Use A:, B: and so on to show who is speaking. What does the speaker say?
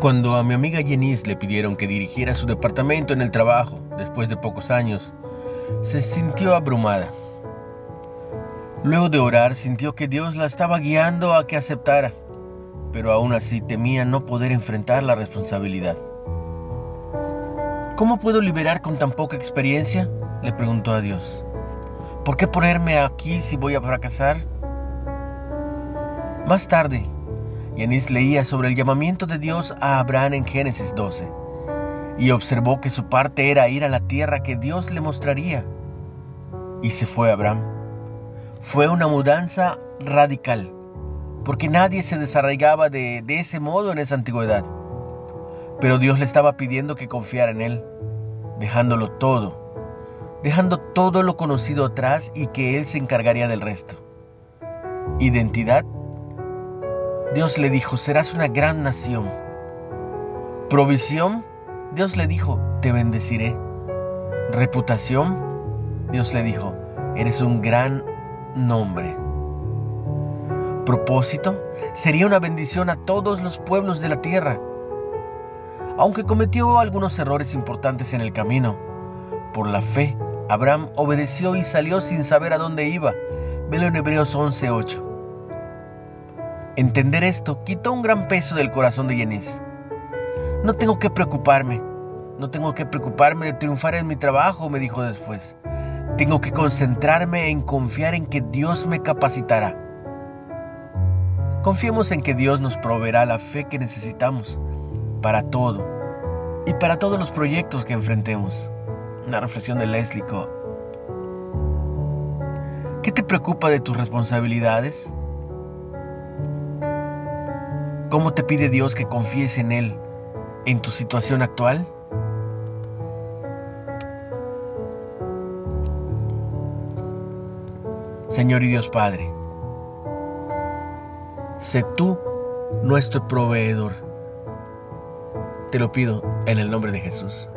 A: Cuando a mi amiga Jenice le pidieron que dirigiera su departamento en el trabajo, después de pocos años, se sintió abrumada. Luego de orar, sintió que Dios la estaba guiando a que aceptara, pero aún así temía no poder enfrentar la responsabilidad. ¿Cómo puedo liberar con tan poca experiencia? le preguntó a Dios. ¿Por qué ponerme aquí si voy a fracasar? Más tarde, Yanis leía sobre el llamamiento de Dios a Abraham en Génesis 12 y observó que su parte era ir a la tierra que Dios le mostraría. Y se fue Abraham. Fue una mudanza radical, porque nadie se desarraigaba de, de ese modo en esa antigüedad. Pero Dios le estaba pidiendo que confiara en él, dejándolo todo, dejando todo lo conocido atrás y que él se encargaría del resto. Identidad Dios le dijo, serás una gran nación. Provisión, Dios le dijo, te bendeciré. Reputación, Dios le dijo, eres un gran nombre. Propósito, sería una bendición a todos los pueblos de la tierra. Aunque cometió algunos errores importantes en el camino, por la fe, Abraham obedeció y salió sin saber a dónde iba. Velo en Hebreos 11:8. Entender esto quitó un gran peso del corazón de Yenis. No tengo que preocuparme, no tengo que preocuparme de triunfar en mi trabajo, me dijo después. Tengo que concentrarme en confiar en que Dios me capacitará. Confiemos en que Dios nos proveerá la fe que necesitamos para todo y para todos los proyectos que enfrentemos. Una reflexión de Leslie Co. ¿Qué te preocupa de tus responsabilidades? ¿Cómo te pide Dios que confíes en Él en tu situación actual? Señor y Dios Padre, sé tú nuestro proveedor. Te lo pido en el nombre de Jesús.